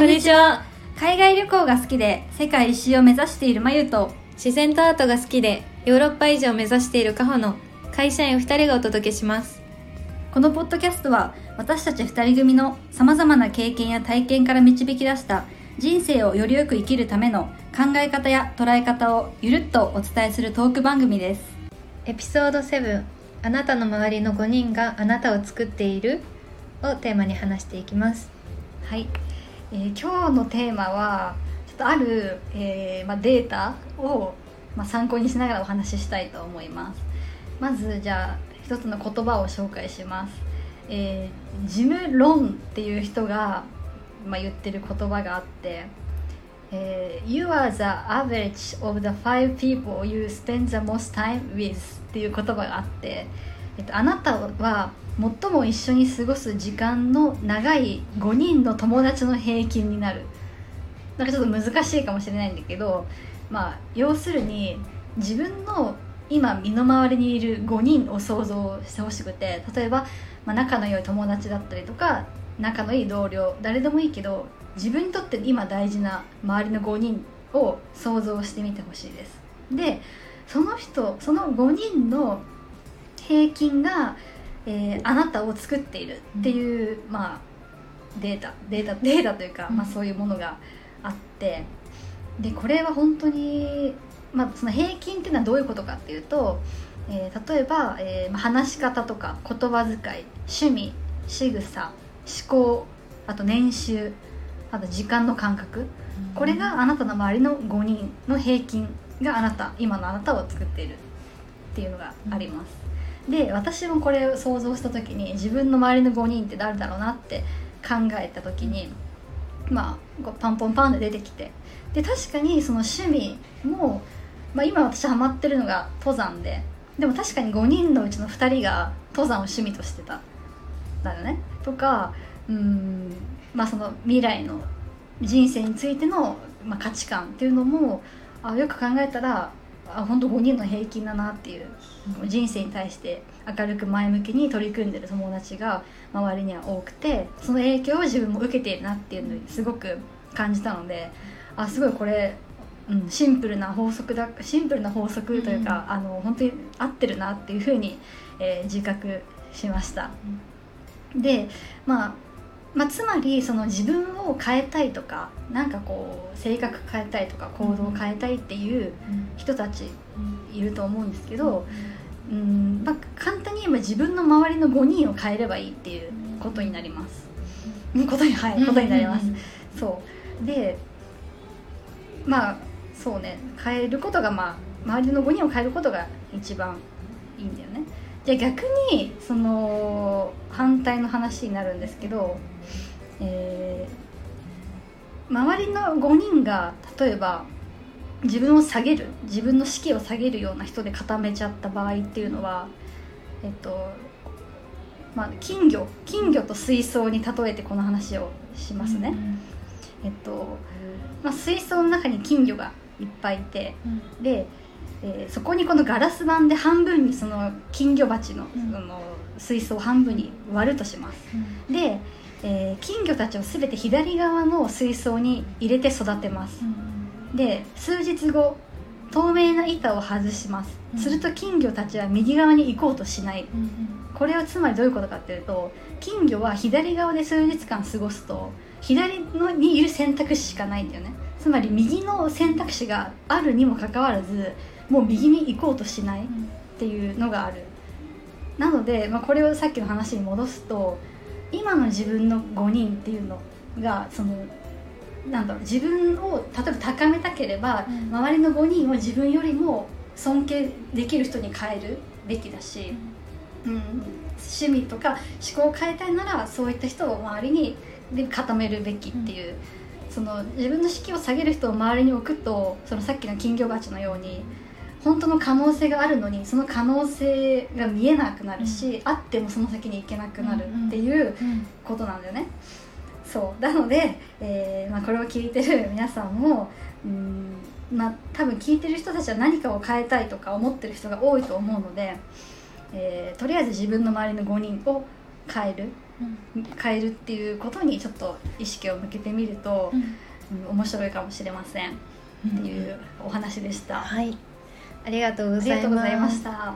こんにちは。海外旅行が好きで世界一周を目指しているまゆと自然とアートが好きでヨーロッパ以上を目指しているカホの会社員2人がお届けします。このポッドキャストは私たち2人組のさまざまな経験や体験から導き出した人生をよりよく生きるための考え方や捉え方をゆるっとお伝えするトーク番組です。エピソード7あなたの周りの5人があなたを作っているをテーマに話していきます。はい、えー今日のテーマはちょっとある、えーま、データを、ま、参考にしながらお話ししたいと思います。まずじゃあ一つの言葉を紹介します、えージム・ロンっていう人が、ま、言ってる言葉があってえ You are the average of the five people you spend the most time with っていう言葉があって、えっと、あなたは最も一緒に過ごす時間の長い5人の友達の平均になる。なんかちょっと難しいかもしれないんだけどまあ要するに自分の今身の回りにいる5人を想像してほしくて例えば、まあ、仲の良い友達だったりとか仲のいい同僚誰でもいいけど自分にとって今大事な周りの5人を想像してみてほしいです。でその人その5人の平均が、えーあなたを作っているっていう、まあデータデータデータというか、まあ、そういうものがあってでこれは本当に、まあ、その平均っていうのはどういうことかっていうと、えー例えば、えーまあ話し方とか言葉遣い趣味仕草思考あと年収あと時間の感覚これがあなたの周りの5人の平均があなた今のあなたを作っているっていうのがあります、で私もこれを想像した時に自分の周りの5人って誰だろうなって考えた時にまあこうパンポンパンで出てきてで確かにその趣味も、まあ、今私ハマってるのが登山ででも確かに5人のうちの2人が登山を趣味としてただよね。とかうんまあその未来の人生についての、まあ、価値観っていうのもあよく考えたらあ本当5人の平均だなっていう人生に対して明るく前向きに取り組んでる友達が周りには多くてその影響を自分も受けているなっていうのにすごく感じたのであすごいこれ、うん、シンプルな法則だシンプルな法則というか、あの本当に合ってるなっていうふうに、えー自覚しました。で、まあまあ、つまりその自分を変えたいとかなんかこう性格変えたいとか行動を変えたいっていう人たちいると思うんですけど、うんまあ、簡単に言えば自分の周りの5人を変えればいいっていうことになります。うんことにはいことになります。そうでまあそうね変えることがまあ周りの5人を変えることが一番いいんだよね。じゃあ逆にその反対の話になるんですけど、えー周りの5人が例えば自分を下げる自分の士気を下げるような人で固めちゃった場合っていうのはえっとまあ金魚金魚と水槽に例えてこの話をしますね。えっとまあ、水槽の中に金魚がいっぱいいてで、えーそこにこのガラス板で半分にその金魚鉢の,、うん。その水槽を半分に割るとします。で、えー金魚たちを全て左側の水槽に入れて育てます。で数日後透明な板を外します、うん。すると金魚たちは右側に行こうとしない。これはつまりどういうことかっていうと金魚は左側で数日間過ごすと左のにいる選択肢しかないんだよね。つまり右の選択肢があるにもかかわらずもう右に行こうとしないっていうのがある。なので、まあ、これをさっきの話に戻すと今の自分の5人っていうのがそのなんだろう自分を例えば高めたければ、うん。周りの5人を自分よりも尊敬できる人に変えるべきだし、うん、趣味とか思考を変えたいならそういった人を周りにで固めるべきっていう、その自分の士気を下げる人を周りに置くとそのさっきの金魚鉢のように本当の可能性があるのにその可能性が見えなくなるし、あってもその先に行けなくなるっていうことなんだよね。そう。なので、えーまあ、これを聞いてる皆さんもうん、まあ、多分聞いてる人たちは何かを変えたいとか思ってる人が多いと思うので、えーとりあえず自分の周りの5人を変える。変えるっていうことにちょっと意識を向けてみると、うん面白いかもしれませんっていうお話でした、はいありがとうございまましたた。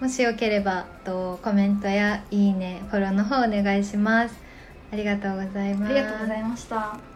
もしよければとコメントやいいねフォローの方お願いします。ありがとうございます。ありがとうございました